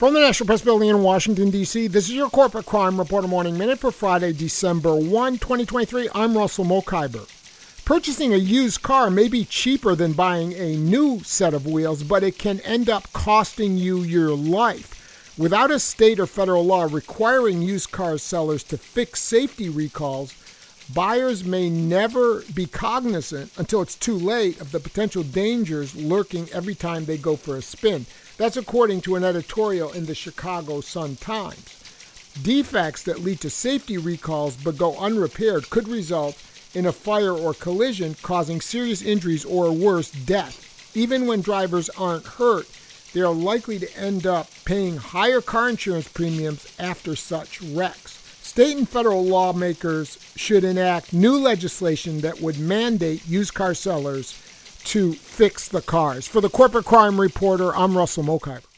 From the National Press Building in Washington, D.C., this is your Corporate Crime Reporter Morning Minute for Friday, December 1, 2023. I'm Russell Mokhiber. Purchasing a used car may be cheaper than buying a new set of wheels, but it can end up costing you your life. Without a state or federal law requiring used car sellers to fix safety recalls, buyers may never be cognizant until it's too late of the potential dangers lurking every time they go for a spin. That's according to an editorial in the Chicago Sun-Times. Defects that lead to safety recalls but go unrepaired could result in a fire or collision, causing serious injuries or worse, death. Even when drivers aren't hurt, they are likely to end up paying higher car insurance premiums after such wrecks. State and federal lawmakers should enact new legislation that would mandate used car sellers to fix the cars. For the Corporate Crime Reporter, I'm Russell Mokhiber.